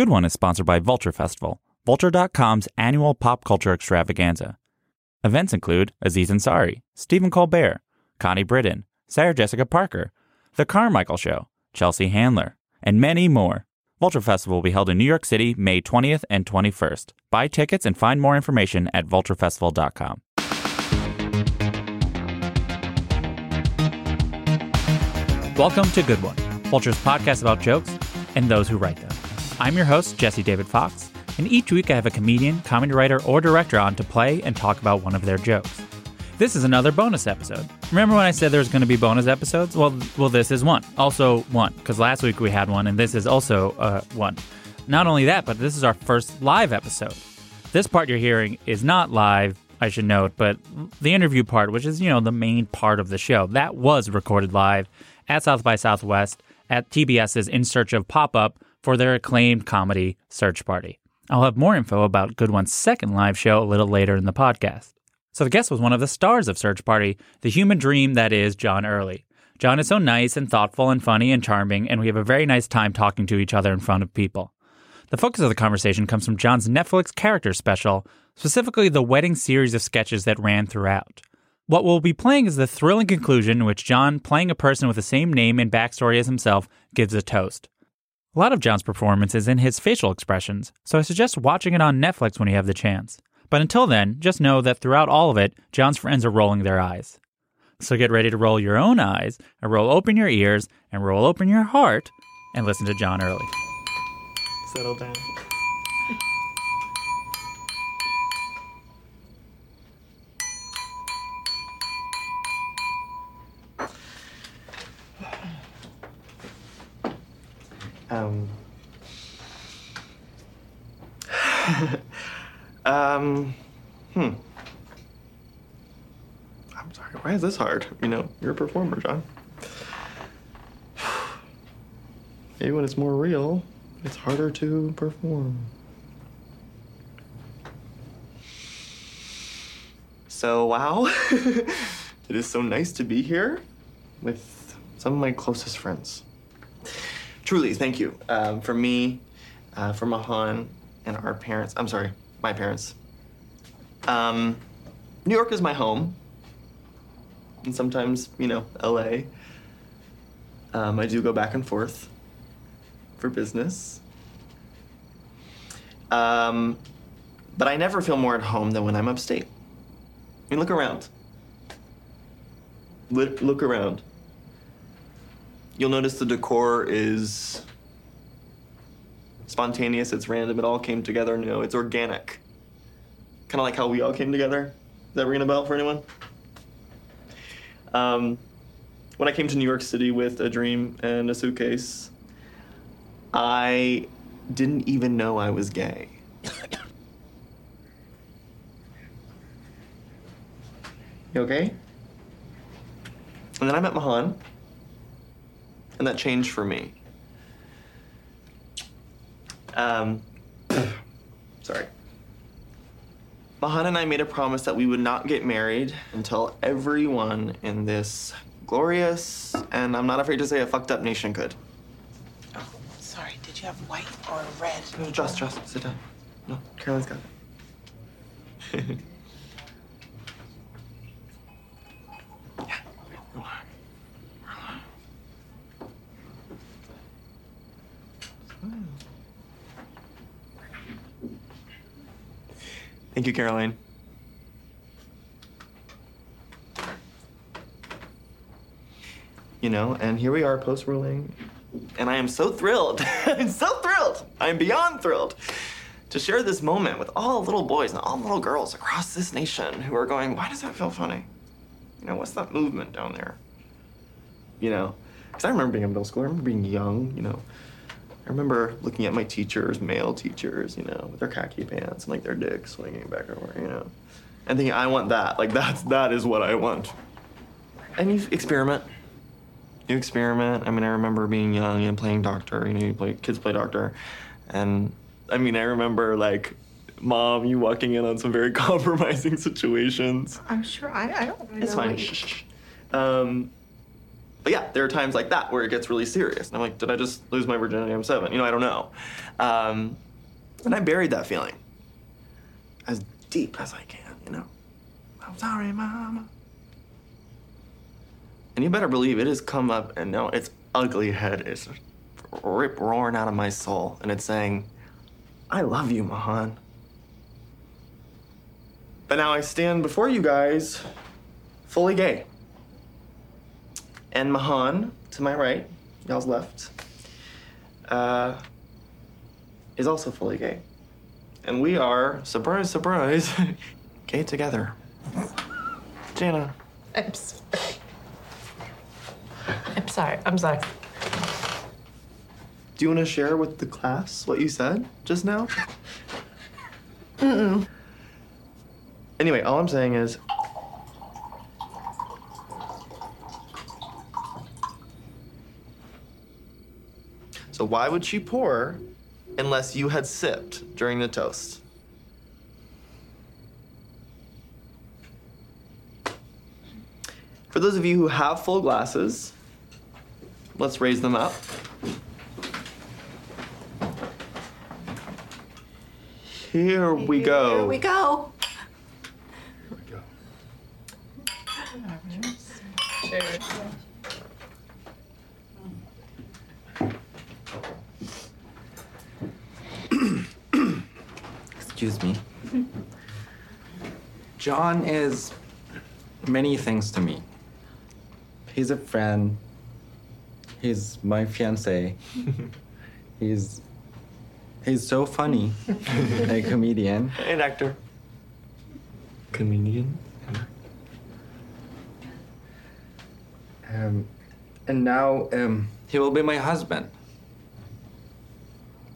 Good One is sponsored by Vulture Festival, Vulture.com's annual pop culture extravaganza. Events include Aziz Ansari, Stephen Colbert, Connie Britton, Sarah Jessica Parker, The Carmichael Show, Chelsea Handler, and many more. Vulture Festival will be held in New York City May 20th and 21st. Buy tickets and find more information at vulturefestival.com. Welcome to Good One, Vulture's podcast about jokes and those who write them. I'm your host, Jesse David Fox, and each week I have a comedian, comedy writer, or director on to play and talk about one of their jokes. This is another bonus episode. Remember when I said there's going to be bonus episodes? Well, well, this is one. Also one, because last week we had one, and this is also uh, one. Not only that, but this is our first live episode. This part you're hearing is not live, I should note, but the interview part, which is, you know, the main part of the show, that was recorded live at South by Southwest at TBS's In Search of Pop Up for their acclaimed comedy Search Party. I'll have more info about Good One's second live show a little later in the podcast. So the guest was one of the stars of Search Party, the human dream that is John Early. John is so nice and thoughtful and funny and charming, and we have a very nice time talking to each other in front of people. The focus of the conversation comes from John's Netflix character special, specifically the wedding series of sketches that ran throughout. What we'll be playing is the thrilling conclusion in which John, playing a person with the same name and backstory as himself, gives a toast. A lot of John's performance is in his facial expressions, so I suggest watching it on Netflix when you have the chance. But until then, just know that throughout all of it, John's friends are rolling their eyes. So get ready to roll your own eyes, and roll open your ears, and roll open your heart, and listen to John Early. Settle down. Um. um. Hmm. I'm sorry. Why is this hard? You know, you're a performer, John. Maybe when it's more real, it's harder to perform. So, wow. it is so nice to be here with some of my closest friends. Truly, thank you. Um, for me, uh, for Mahan, and our parents. I'm sorry, my parents. Um, New York is my home. And sometimes, you know, LA. Um, I do go back and forth for business. Um, but I never feel more at home than when I'm upstate. I mean, look around. Look, look around. You'll notice the decor is spontaneous, it's random, it all came together, you know, it's organic. Kind of like how we all came together. Is that ringing a bell for anyone? Um, when I came to New York City with a dream and a suitcase, I didn't even know I was gay. you okay? And then I met Mahan, and that changed for me. Um, sorry. Mahan and I made a promise that we would not get married until everyone in this glorious, and I'm not afraid to say a fucked up nation could. Oh, sorry. Did you have white or red? No, just, just, sit down. No, Caroline's got it. yeah. Thank you, Caroline. You know, and here we are post ruling, and I am so thrilled. I'm so thrilled. I'm beyond thrilled to share this moment with all little boys and all little girls across this nation who are going, why does that feel funny? You know, what's that movement down there? You know, because I remember being in middle school, I remember being young, you know. I remember looking at my teachers, male teachers, you know, with their khaki pants and like their dicks swinging back over, you know, and thinking, I want that. Like that's that is what I want. And you experiment. You experiment. I mean, I remember being young and playing doctor. You know, you play kids play doctor, and I mean, I remember like, mom, you walking in on some very compromising situations. I'm sure. I, I don't really It's fine. you-. Um, But yeah, there are times like that where it gets really serious. And I'm like, did I just lose my virginity? I'm seven. You know, I don't know. Um, and I buried that feeling as deep as I can, you know. I'm sorry, mama. And you better believe it has come up and no, its ugly head is rip roaring out of my soul. And it's saying, I love you, Mahan. But now I stand before you guys fully gay. And Mahan, to my right, y'all's left, uh, is also fully gay. And we are, surprise, surprise, gay together. Jana. I'm sorry. I'm sorry. I'm sorry. Do you want to share with the class what you said just now? Mm-mm. Anyway, all I'm saying is. So, why would she pour unless you had sipped during the toast? For those of you who have full glasses, let's raise them up. Here we go. Here we go. Excuse me. John is many things to me. He's a friend. He's my fiance. he's he's so funny, a comedian. An actor. Comedian. Um, and now um, he will be my husband.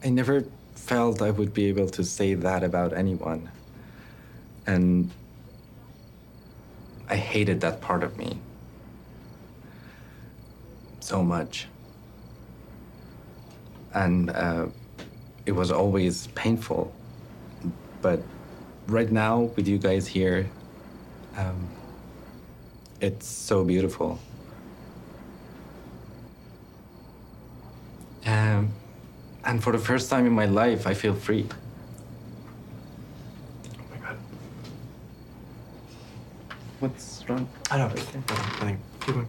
I never felt I would be able to say that about anyone. And I hated that part of me so much. And uh, it was always painful. But right now, with you guys here, um, it's so beautiful. Um, and for the first time in my life, I feel free. Oh my god. What's wrong? I don't know. Nothing. Nothing. Keep going.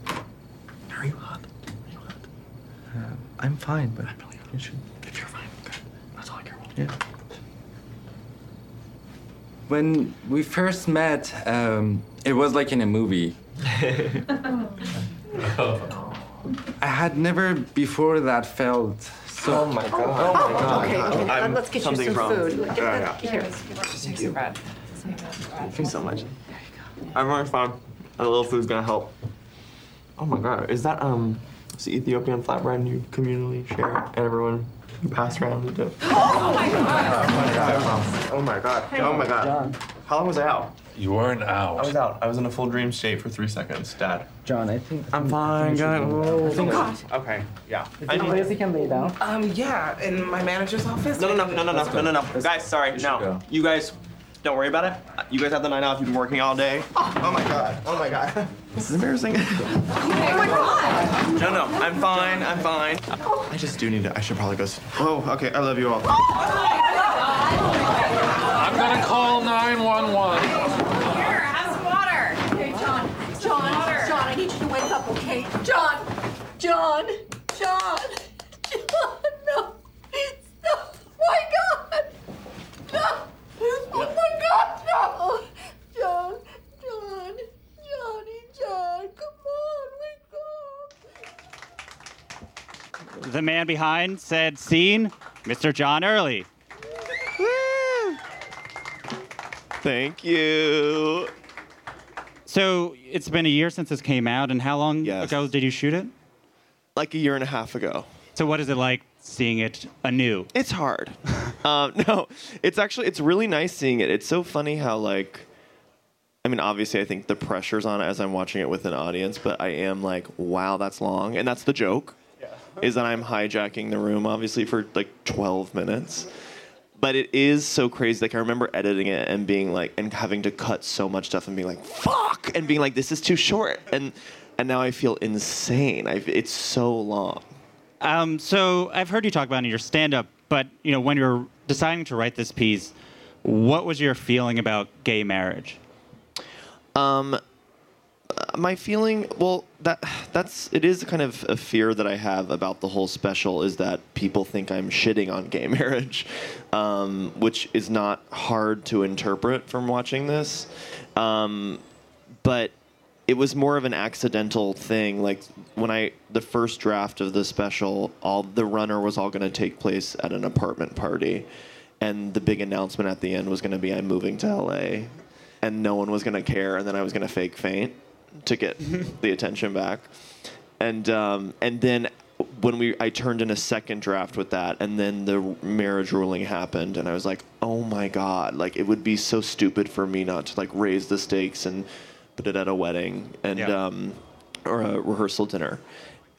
Are you hot? Are you hot? Uh, I'm fine, but I believe you should. If you're fine, good. That's all I care about. Yeah. When we first met, um, it was like in a movie. I had never before that felt so. Oh my god. Oh my god. Okay, okay, I'm- let's get you something's some wrong. food. Get Yeah, that- yeah. Here. Thank you. Thank you so much. I'm really fine. A little food's gonna help. Oh my god, is that um is the Ethiopian flatbread you communally share and everyone you pass around to do? Oh my god! Oh my god! Oh my god! How long was I out? You weren't out. I was out. I was in a full dream state for three seconds, Dad. John, I think I'm fine, guys. Okay, yeah. I need- Place you can lay down. Um, yeah, in my manager's office. No, no, no, no, no, no, no, no, no. Guys, sorry, no. go. You guys, don't worry about it. You guys have the night off. You've been working all day. Oh, oh my god. Oh my god. This is embarrassing. Oh my God. No, no, I'm fine. I'm fine. I just do need to. I should probably go. Oh, okay. I love you all. Oh I'm gonna call 911. Here, have some water. Okay, John. John. John, I need you to wake up, okay? John. John. John. John. No. Stop. My God. No. Oh my God. No. John. John. Johnny. John. Come on. Wake up. The man behind said, Scene, Mr. John Early. Thank you. So it's been a year since this came out, and how long Yes. ago did you shoot it? Like a year and a half ago. So what is it like seeing it anew? It's hard. um, no, it's actually it's really nice seeing it. It's so funny how like, I mean, obviously I think the pressure's on it as I'm watching it with an audience, but I am like, wow, that's long, and that's the joke, is that I'm hijacking the room obviously for like 12 minutes. But it is so crazy. Like I remember editing it and being like, and having to cut so much stuff and being like, fuck, and being like, this is too short. And and now I feel insane. I've, it's so long. Um, so I've heard you talk about it in your stand-up, but you know, when you're deciding to write this piece, what was your feeling about gay marriage? My feeling well that that's it is kind of a fear that i have about the whole special is that people think i'm shitting on gay marriage um, which is not hard to interpret from watching this. Um, but it was more of an accidental thing like when i the first draft of the special all the runner was all going to take place at an apartment party and the big announcement at the end was going to be i'm moving to la and no one was going to care and then i was going to fake faint to get the attention back. And um, and then when we I turned in a second draft with that, and then the marriage ruling happened, and I was like, oh my god, like it would be so stupid for me not to like raise the stakes and put it at a wedding and Yeah. um, or a rehearsal dinner.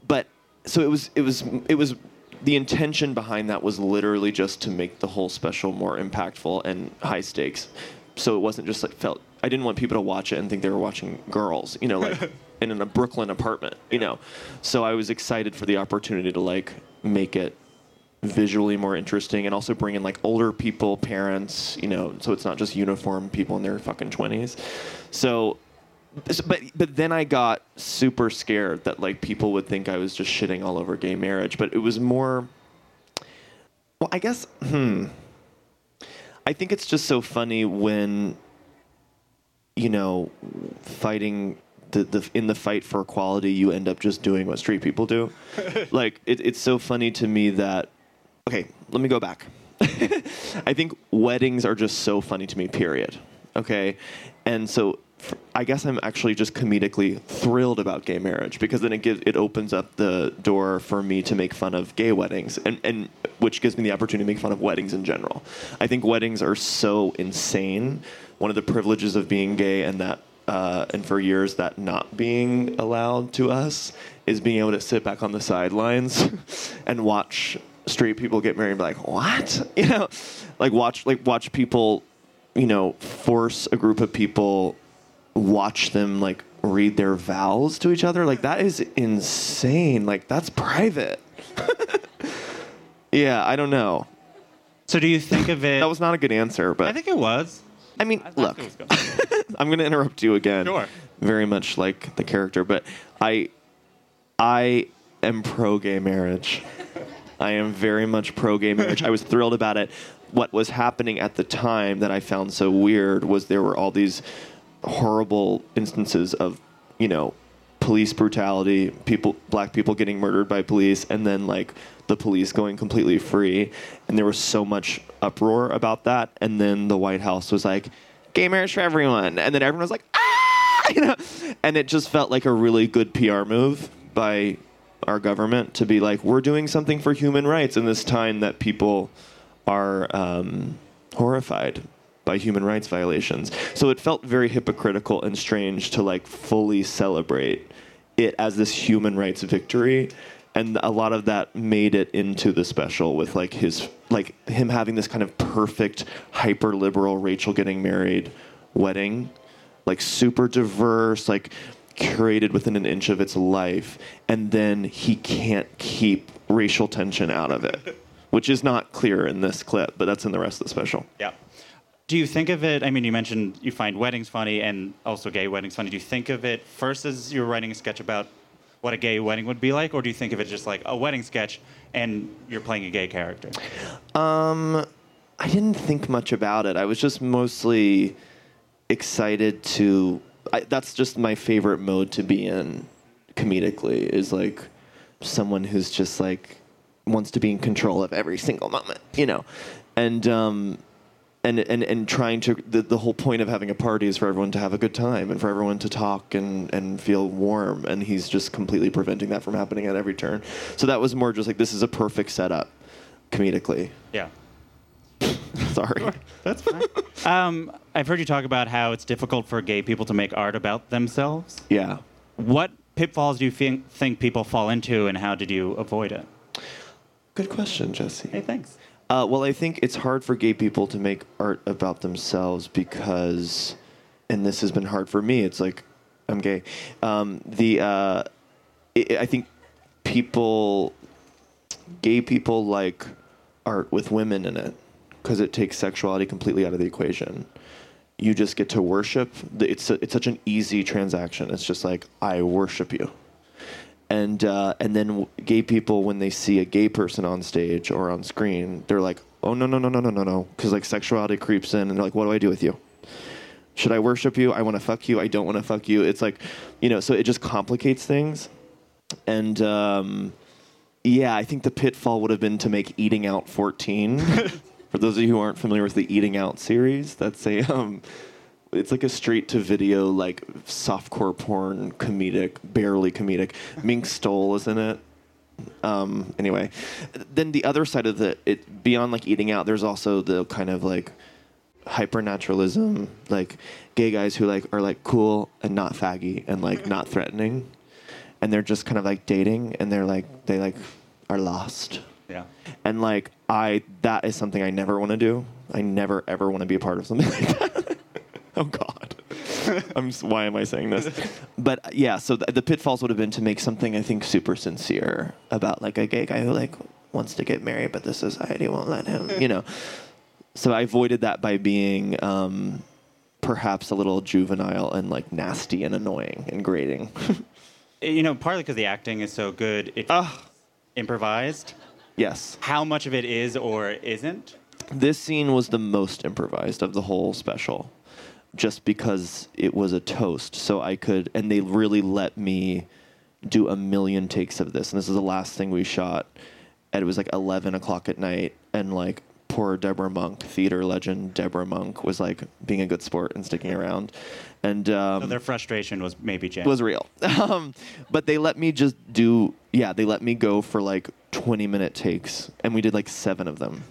But so it was it was it was the intention behind that was literally just to make the whole special more impactful and high stakes. So it wasn't just like felt I didn't want people to watch it and think they were watching girls, you know, like in a Brooklyn apartment, you know. So I was excited for the opportunity to like make it visually more interesting and also bring in like older people, parents, you know, so it's not just uniform people in their fucking 20s. So but but then I got super scared that like people would think I was just shitting all over gay marriage, but it was more well, I guess hmm I think it's just so funny when you know fighting the, the in the fight for equality you end up just doing what street people do. like it, it's so funny to me that okay, let me go back. I think weddings are just so funny to me, period. Okay? And so I guess I'm actually just comedically thrilled about gay marriage because then it gives it opens up the door for me to make fun of gay weddings and, and which gives me the opportunity to make fun of weddings in general. I think weddings are so insane. One of the privileges of being gay and that uh, and for years that not being allowed to us is being able to sit back on the sidelines and watch straight people get married and be like, what? You know, like watch like watch people, you know, force a group of people, watch them like read their vows to each other. Like that is insane. Like that's private. yeah, I don't know. So do you think of it? That was not a good answer, but I think it was. I mean, I look, it was. I'm going to interrupt you again. Sure. Very much like the character, but I, I am pro gay marriage. I am very much pro gay marriage. I was thrilled about it. What was happening at the time that I found so weird was there were all these horrible instances of, you know, police brutality, people, black people getting murdered by police, and then like the police going completely free. And there was so much uproar about that. And then the White House was like, gay marriage for everyone. And then everyone was like, ah, you know, and it just felt like a really good PR move by our government to be like, we're doing something for human rights in this time that people are um, horrified by human rights violations. So it felt very hypocritical and strange to like fully celebrate it as this human rights victory. And a lot of that made it into the special with like his like him having this kind of perfect hyper liberal Rachel getting married wedding, like super diverse, like curated within an inch of its life, and then he can't keep racial tension out of it, which is not clear in this clip, but that's in the rest of the special. Yeah. Do you think of it? I mean, you mentioned you find weddings funny and also gay weddings funny. Do you think of it first as you're writing a sketch about what a gay wedding would be like, or do you think of it just like a wedding sketch and you're playing a gay character? Um, I didn't think much about it. I was just mostly excited to. I, that's just my favorite mode to be in, comedically. Is like someone who's just like wants to be in control of every single moment, you know, and um, and and and trying to. The, the whole point of having a party is for everyone to have a good time and for everyone to talk and and feel warm. And he's just completely preventing that from happening at every turn. So that was more just like this is a perfect setup, comedically. Yeah. Sorry. That's fine. um, I've heard you talk about how it's difficult for gay people to make art about themselves. Yeah. What pitfalls do you think, think people fall into, and how did you avoid it? Good question, Jesse. Hey, thanks. Uh, well, I think it's hard for gay people to make art about themselves because, and this has been hard for me. It's like I'm gay. Um, the uh, i I think people, gay people like art with women in it because it takes sexuality completely out of the equation. You just get to worship. It's a, it's such an easy transaction. It's just like I worship you, and uh, and then gay people when they see a gay person on stage or on screen, they're like, oh no no no no no no no, because like sexuality creeps in, and they're like, what do I do with you? should I worship you? I want to fuck you. I don't want to fuck you. It's like, you know, so it just complicates things. And um, yeah, I think the pitfall would have been to make Eating Out 14. For those of you who aren't familiar with the Eating Out series, that's a um, it's like a straight to video like softcore porn comedic, barely comedic. Mink Stole is in it. Um, anyway, then the other side of the it beyond like eating out, there's also the kind of like hypernaturalism, like gay guys who like are like cool and not faggy and like not threatening, and they're just kind of like dating and they're like they like are lost. Yeah. And like I, that is something I never want to do. I never ever want to be a part of something like that. oh God. I'm. Why am I saying this? But uh, yeah, so the, the pitfalls would have been to make something I think super sincere about like a gay guy who like wants to get married, but the society won't let him. You know. So I avoided that by being um, perhaps a little juvenile and like nasty and annoying and grating. You know, partly because the acting is so good, it's improvised. yes. How much of it is or isn't? This scene was the most improvised of the whole special, just because it was a toast. So I could, and they really let me do a million takes of this. And this is the last thing we shot. And it was like 11 o'clock at night. And like poor Debra Monk, theater legend Debra Monk, was like being a good sport and sticking around. And um, So their frustration was maybe Jan. was real. Um, but they let me just do, yeah, they let me go for like 20 minute takes, and we did like seven of them.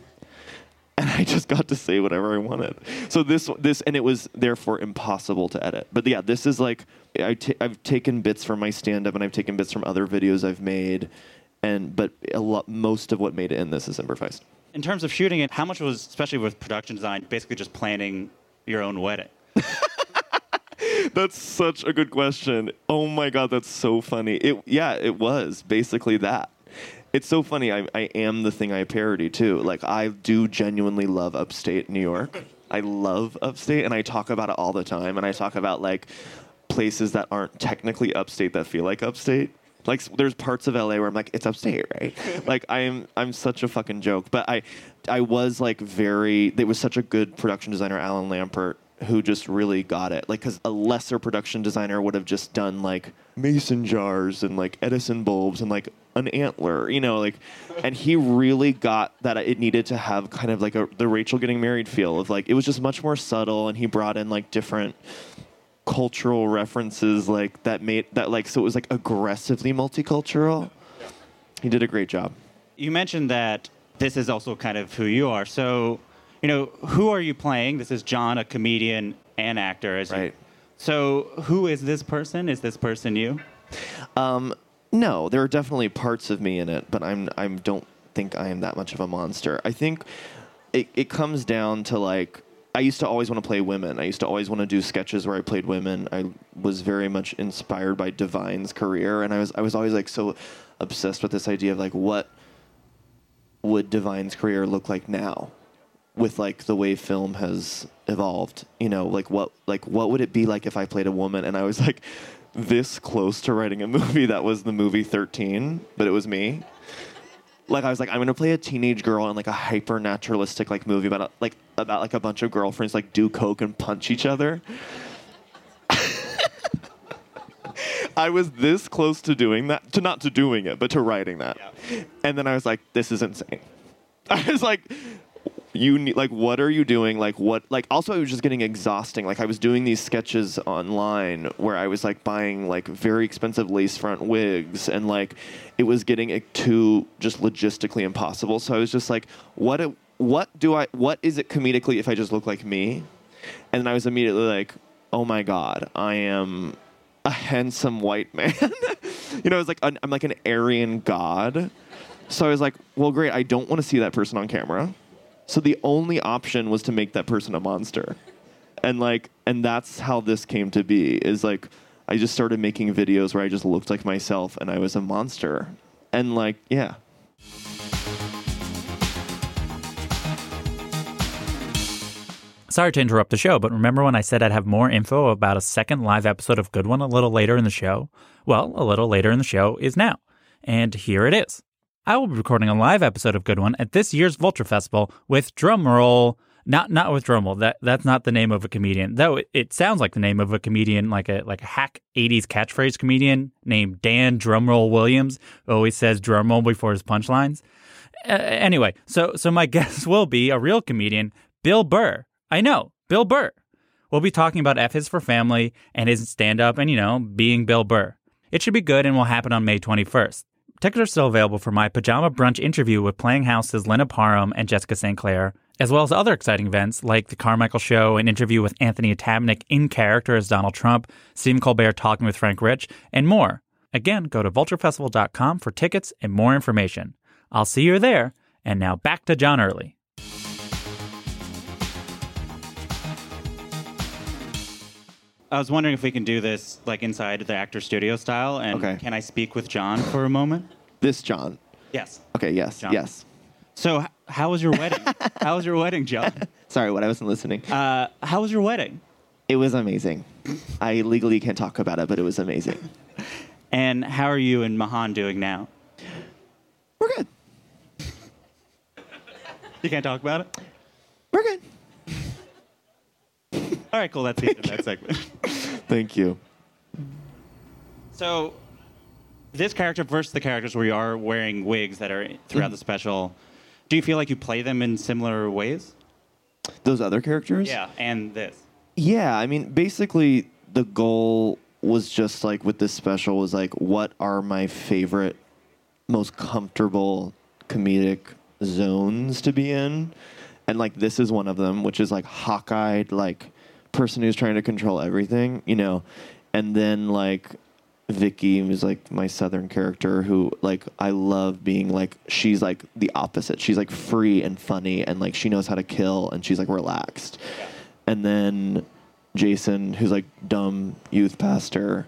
And I just got to say whatever I wanted. So this, this, and it was therefore impossible to edit. But yeah, this is like I ta- I've taken bits from my stand up, and I've taken bits from other videos I've made, and but a lot, most of what made it in this is improvised. In terms of shooting it, how much was, especially with production design, basically just planning your own wedding? That's such a good question. Oh my god, that's so funny. It yeah, it was basically that. It's so funny. I, I am the thing I parody too. Like I do genuinely love upstate New York. I love upstate, and I talk about it all the time. And I talk about like places that aren't technically upstate that feel like upstate. Like there's parts of LA where I'm like, it's upstate, right? like I'm I'm such a fucking joke. But I I was like very. There was such a good production designer, Alan Lampert, who just really got it. Like, because a lesser production designer would have just done like mason jars and like Edison bulbs and like an antler, you know, like, and he really got that it needed to have kind of like a the Rachel getting married feel of like it was just much more subtle, and he brought in like different cultural references like that made that like so it was like aggressively multicultural. He did a great job. You mentioned that this is also kind of who you are. So, you know, who are you playing? This is John, a comedian and actor. As you- Right. so, who is this person? Is this person you? Um, no, there are definitely parts of me in it, but I'm I don't think I am that much of a monster. I think it it comes down to like I used to always want to play women. I used to always want to do sketches where I played women. I was very much inspired by Divine's career, and I was I was always like so obsessed with this idea of like what would Divine's career look like now with like the way film has evolved you know like what like what would it be like if i played a woman and i was like this close to writing a movie that was the movie 13 but it was me like i was like i'm gonna play a teenage girl in like a hyper naturalistic like movie about a, like about like a bunch of girlfriends like do coke and punch each other I was this close to doing that, to not to doing it, but to writing that. And then I was like, this is insane. I was like, you need, like, what are you doing? Like, what, like, also, it was just getting exhausting. Like, I was doing these sketches online where I was like buying like very expensive lace front wigs, and like, it was getting it too just logistically impossible. So I was just like, what, what do I, what is it comedically if I just look like me? And then I was immediately like, oh my God, I am a handsome white man. you know, I was like, an, I'm like an Aryan god. So I was like, well, great. I don't want to see that person on camera. So the only option was to make that person a monster. And like, and that's how this came to be is like, I just started making videos where I just looked like myself and I was a monster. And like, yeah. Sorry to interrupt the show, but remember when I said I'd have more info about a second live episode of Good One a little later in the show? Well, a little later in the show is now. And here it is. I will be recording a live episode of Good One at this year's Vulture Festival with drumroll. Not not with drumroll. That that's not the name of a comedian. Though it, it sounds like the name of a comedian, like a like a hack '80s catchphrase comedian named Dan Drumroll Williams, who always says drumroll before his punchlines. Uh, anyway, so so my guest will be a real comedian, Bill Burr. I know, Bill Burr. We'll be talking about F is for Family and his stand up and, you know, being Bill Burr. It should be good and will happen on May 21st. Tickets are still available for my pajama brunch interview with Playing House's Lennon Parham and Jessica St. Clair, as well as other exciting events like The Carmichael Show, an interview with Anthony Atamanuik in character as Donald Trump, Stephen Colbert talking with Frank Rich, and more. Again, go to vulturefestival.com for tickets and more information. I'll see you there. And now back to John Early. I was wondering if we can do this like inside the actor studio style. And Okay. can I speak with John for a moment? This John. Yes. Okay, yes, John. yes. So, h- how was your wedding? how was your wedding, John? Sorry, what I wasn't listening. Uh, how was your wedding? It was amazing. I legally can't talk about it, but it was amazing. And how are you and Mahan doing now? We're good. You can't talk about it? We're good. All right, cool. That's the end of that segment. Thank you. So, this character versus the characters where you are wearing wigs that are throughout the mm-hmm. special, do you feel like you play them in similar ways? Those other characters? Yeah, and this. Yeah, I mean, basically, the goal was just like with this special was like, what are my favorite, most comfortable comedic zones to be in? And like, this is one of them, which is like hawk-eyed, like person who's trying to control everything, you know. And then like Vicky was like my southern character who like I love being like she's like the opposite. She's like free and funny and like she knows how to kill and she's like relaxed. And then Jason who's like dumb youth pastor,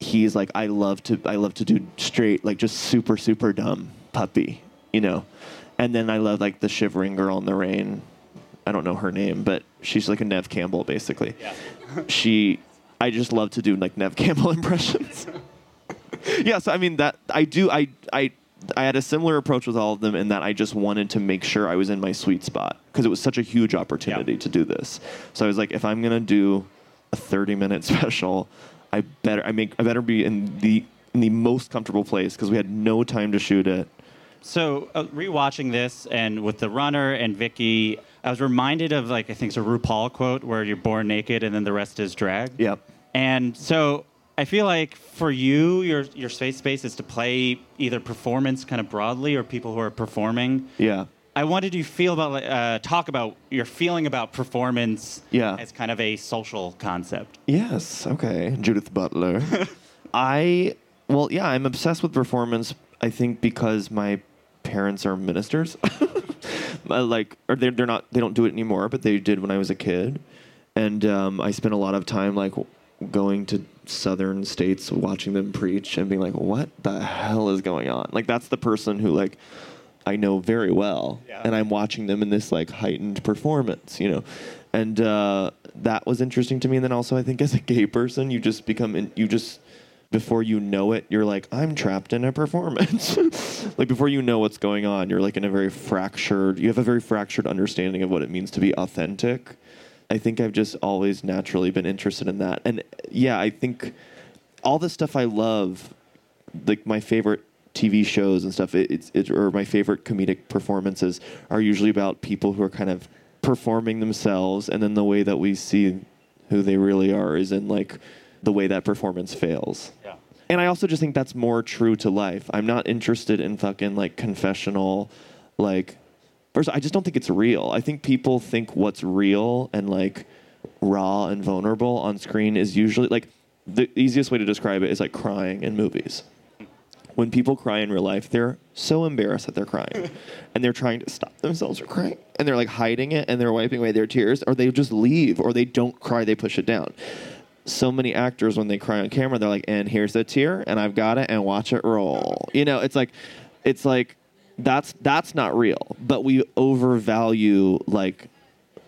he's like I love to I love to do straight like just super super dumb puppy, you know. And then I love like the shivering girl in the rain. I don't know her name, but she's like a Neve Campbell basically. Yeah. she I just love to do like Neve Campbell impressions. yeah, so I mean that I do I I I had a similar approach with all of them in that I just wanted to make sure I was in my sweet spot because it was such a huge opportunity Yeah. to do this. So I was like, if I'm gonna do a 30 minute special, I better I make I better be in the in the most comfortable place because we had no time to shoot it. So, uh, rewatching this and with the runner and Vicky, I was reminded of like I think it's a RuPaul quote where you're born naked and then the rest is drag. Yep. And so I feel like for you, your your space space is to play either performance kind of broadly or people who are performing. Yeah. I wanted you to feel about uh, talk about your feeling about performance Yeah. as kind of a social concept. Yes. Okay. Judith Butler. I well, yeah, I'm obsessed with performance. I think because my parents are ministers, Uh, like, or they're they're not they don't do it anymore, but they did when I was a kid, and um, I spent a lot of time like w- going to southern states, watching them preach, and being like, what the hell is going on? Like, that's the person who like. I know very well, Yeah. and I'm watching them in this like heightened performance, you know, and uh, that was interesting to me. And then also, I think as a gay person, you just become in, you just before you know it, you're like, I'm trapped in a performance. like before you know what's going on, you're like in a very fractured. You have a very fractured understanding of what it means to be authentic. I think I've just always naturally been interested in that, and yeah, I think all the stuff I love like my favorite TV shows and stuff, it, it's it, or my favorite comedic performances are usually about people who are kind of performing themselves, and then the way that we see who they really are is in like the way that performance fails. Yeah. And I also just think that's more true to life. I'm not interested in fucking like confessional, like. First, I just don't think it's real. I think people think what's real and like raw and vulnerable on screen is usually like the easiest way to describe it is like crying in movies. When people cry in real life, they're so embarrassed that they're crying and they're trying to stop themselves from crying and they're like hiding it and they're wiping away their tears or they just leave or they don't cry, they push it down. So many actors when they cry on camera, they're like, "And here's the tear, and I've got it, and watch it roll." You know, it's like, it's like, that's that's not real. But we overvalue like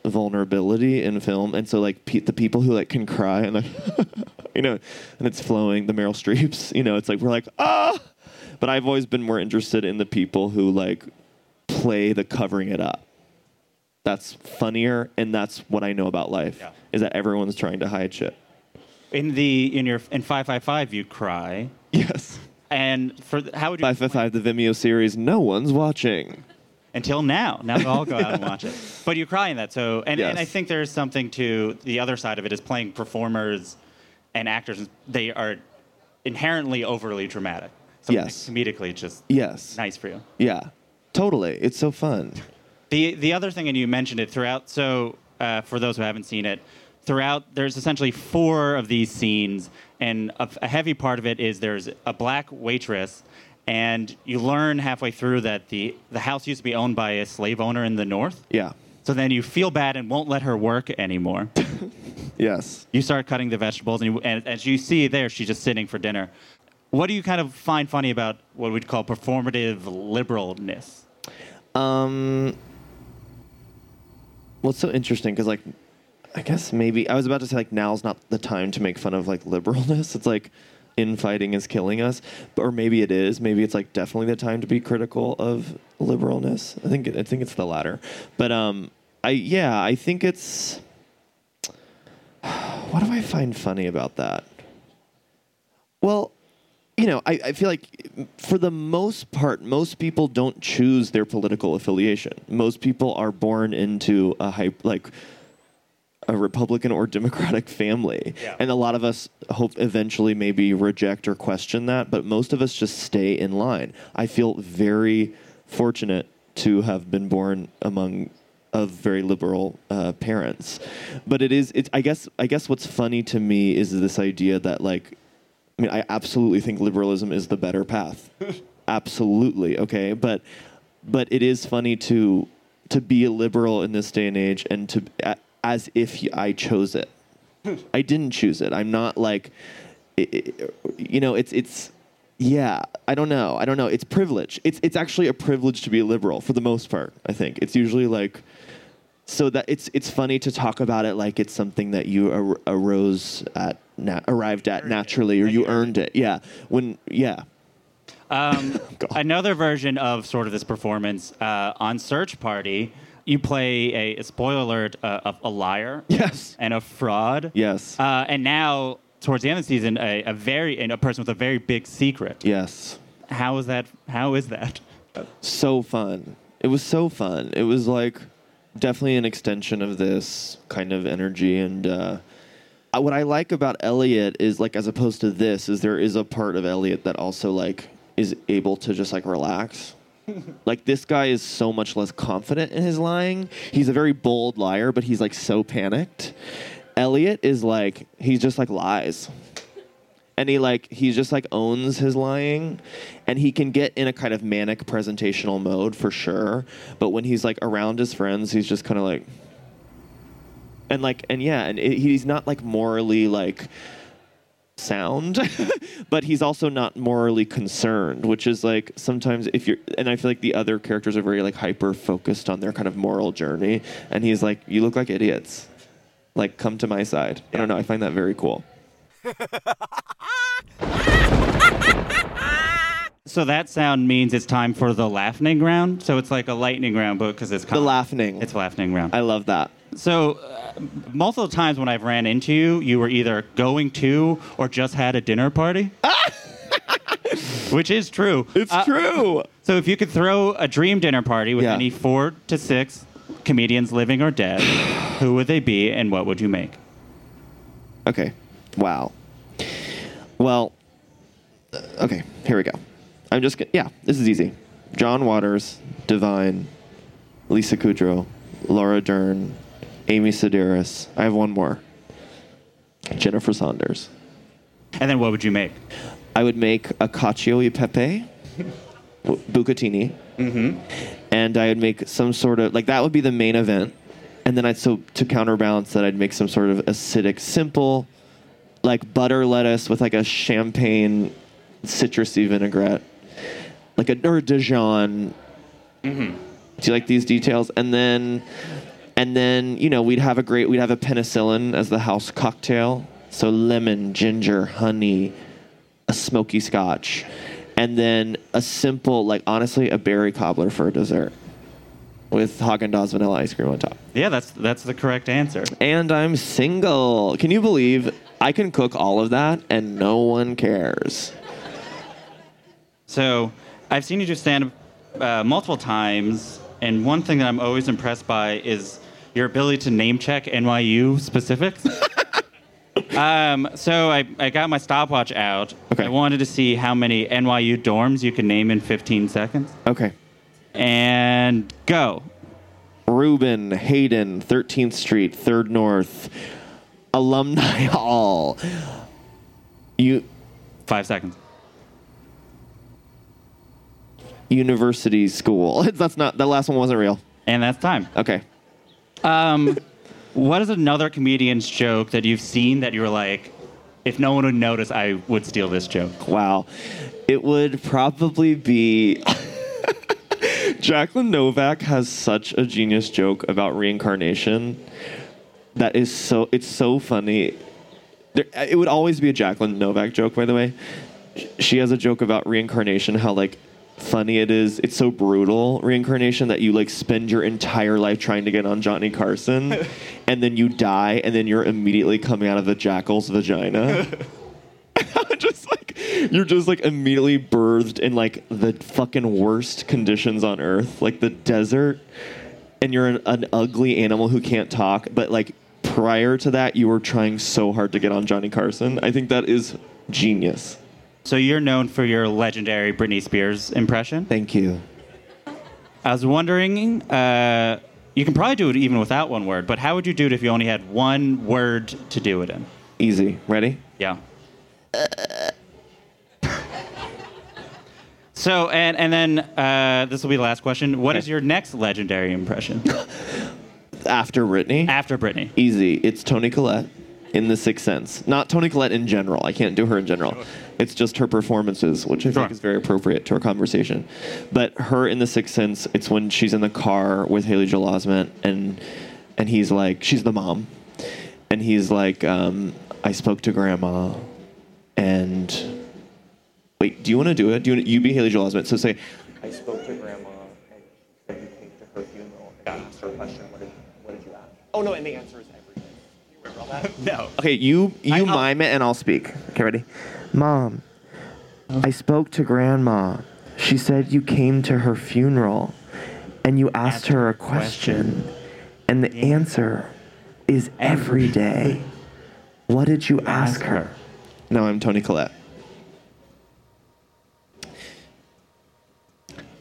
vulnerability in film, and so like pe- the people who like can cry and like, you know, and it's flowing. The Meryl Streeps, you know, it's like we're like ah. But I've always been more interested in the people who like play the covering it up. That's funnier, and that's what I know about life. Yeah. Is that everyone's trying to hide shit. In the in your in five five five, you cry. Yes. And for how would you Five Five Five, the Vimeo series. No one's watching. until now. Now they'll all go out and watch it. But you cry in that. So, and, and I think there's something to the other side of it is playing performers and actors. They are inherently overly dramatic. So Yes. Comedically, it's just Yes. nice for you. Yeah. Totally. It's so fun. The the other thing, and you mentioned it throughout. So uh, for those who haven't seen it, throughout there's essentially four of these scenes, and a, a heavy part of it is there's a black waitress, and you learn halfway through that the the house used to be owned by a slave owner in the north. Yeah. So then you feel bad and won't let her work anymore. Yes. you start cutting the vegetables, and, you, and as you see there, she's just sitting for dinner. What do you kind of find funny about what we'd call performative liberalness? Um. Well, it's so interesting because, like, I guess maybe I was about to say like now's not the time to make fun of like liberalness. It's like infighting is killing us, but, or maybe it is. Maybe it's like definitely the time to be critical of liberalness. I think I think it's the latter. But um, I yeah, I think it's. What do I find funny about that? Well, you know, I, I feel like for the most part, most people don't choose their political affiliation. Most people are born into a hype, like a Republican or Democratic family. Yeah. And a lot of us hope eventually maybe reject or question that, but most of us just stay in line. I feel very fortunate to have been born among of very liberal uh, parents. But it is it's I guess I guess what's funny to me is this idea that like I mean I absolutely think liberalism is the better path. absolutely, okay? But but it is funny to to be a liberal in this day and age and to as if I chose it. I didn't choose it. I'm not like, i- i- you know, it's it's, yeah. I don't know. I don't know. It's privilege. It's it's actually a privilege to be a liberal for the most part. I think it's usually like, so that it's it's funny to talk about it like it's something that you ar- arose at, na- arrived at naturally, or you earned it. Yeah. When yeah. Um, another version of sort of this performance uh, on Search Party, you play a, spoiler alert, uh, of a liar Yes. and a fraud. Yes. Uh, and now, towards the end of the season, a, a very and a person with a very big secret. yes. How is that? How is that? so fun. It was so fun. It was like definitely an extension of this kind of energy and uh, uh, what I like about Elliot is like as opposed to this is there is a part of Elliot that also like is able to just like relax. Like this guy is so much less confident in his lying. He's a very bold liar, but he's like so panicked. Elliot is like he's just like lies and he like he just like owns his lying and he can get in a kind of manic presentational mode for sure but when he's like around his friends he's just kind of like and like and yeah and it, he's not like morally like sound but he's also not morally concerned which is like sometimes if you're and i feel like the other characters are very like hyper focused on their kind of moral journey and he's like you look like idiots. Like come to my side. I don't know i find that very cool. So that sound means it's time for the laughing round. So it's like a lightning round, but because it's the laughing. It's laughing round. i love that So, uh, multiple times when I've ran into you, you were either going to or just had a dinner party. Which is true. It's Uh, true. So, if you could throw a dream dinner party with Yeah. any four to six comedians living or dead, who would they be and what would you make? Okay. Wow. Well, uh, okay, here we go. I'm just yeah, this is easy. John Waters, Divine, Lisa Kudrow, Laura Dern, Amy Sedaris. I have one more. Jennifer Saunders. And then what would you make? I would make a cacio e pepe, bucatini, mm-hmm. and I would make some sort of like that would be the main event, and then I'd so to counterbalance that I'd make some sort of acidic, simple, like butter lettuce with like a champagne citrusy vinaigrette, like a or Dijon. Mm-hmm. Do you like these details? And then, and then you know we'd have a great we'd have a penicillin as the house cocktail. So lemon, ginger, honey, a smoky scotch, and then a simple like honestly a berry cobbler for a dessert with Haagen Dazs vanilla ice cream on top. Yeah, that's that's the correct answer. And I'm single. Can you believe I can cook all of that and no one cares? So I've seen you do stand up uh, multiple times, and one thing that I'm always impressed by is your ability to name check NYU specifics. um, so I, I got my stopwatch out. Okay. I wanted to see how many NYU dorms you can name in 15 seconds. Okay. And go. Rubin, Hayden, 13th Street, 3rd North, Alumni Hall. You Five seconds. University School. That's not the last one wasn't real. And that's time. Okay. Um, what is another comedian's joke that you've seen that you're like, if no one would notice, I would steal this joke? Wow. It would probably be Jacqueline Novak has such a genius joke about reincarnation that is so it's so funny. There, it would always be a Jacqueline Novak joke, by the way. She has a joke about reincarnation, how like funny it is. It's so brutal reincarnation that you like spend your entire life trying to get on Johnny Carson, and then you die, and then you're immediately coming out of the jackal's vagina. just like you're just like immediately birthed in like the fucking worst conditions on earth, like the desert, and you're an, an ugly animal who can't talk. But like prior to that, you were trying so hard to get on Johnny Carson. I think that is genius. So you're known for your legendary Britney Spears impression. Thank you. I was wondering, uh, you can probably do it even without one word, but how would you do it if you only had one word to do it in? Easy. Ready? Yeah. So and and then uh, this will be the last question. What is Okay. your next legendary impression After Britney? after Britney? Easy. It's Toni Collette in The Sixth Sense. Not Toni Collette in general. I can't do her in general. It's just her performances, which I Sure. think is very appropriate to our conversation. But her in The Sixth Sense, it's when she's in the car with Haley Joel Osment, and and he's like, she's the mom, and he's like, um, I spoke to grandma, and wait, do you want to do it? Do you, you be Haley Joel Osment? So say, I spoke to grandma, and she said you came to her funeral, and I asked her a question. What did, what did you ask? Oh no, and the answer is everything. You remember all that? No. Okay, you you I- mime it and I'll speak. Okay, ready? Mom, I spoke to grandma. She said you came to her funeral and you asked her a question. And the answer is every day. What did you ask her? No, I'm Toni Collette.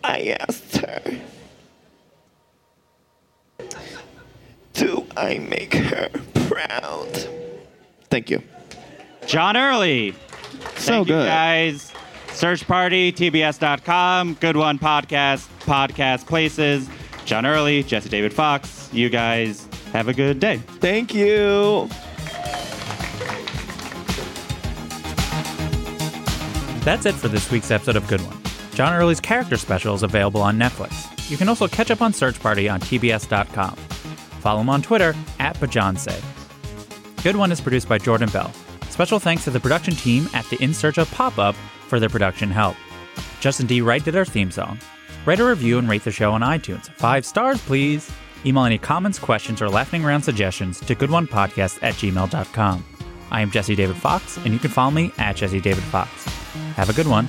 I asked her, Do I make her proud? Thank you. John Early. So Thank you good. guys. Search Party, TBS.com, Good One Podcast, Podcast Places. John Early, Jesse David Fox. You guys have a good day. Thank you. That's it for this week's episode of Good One. John Early's character special is available on Netflix. You can also catch up on Search Party on TBS.com. Follow him on Twitter at bejohnce. Good One is produced by Jordan Bell. Special thanks to the production team at the In Search of Pop Up for their production help. Justin D. Wright did our theme song. Write a review and rate the show on iTunes. Five stars, please. Email any comments, questions, or laughing around suggestions to goodonepodcast at gmail.com. I am Jesse David Fox, and you can follow me at Jesse David Fox. Have a good one.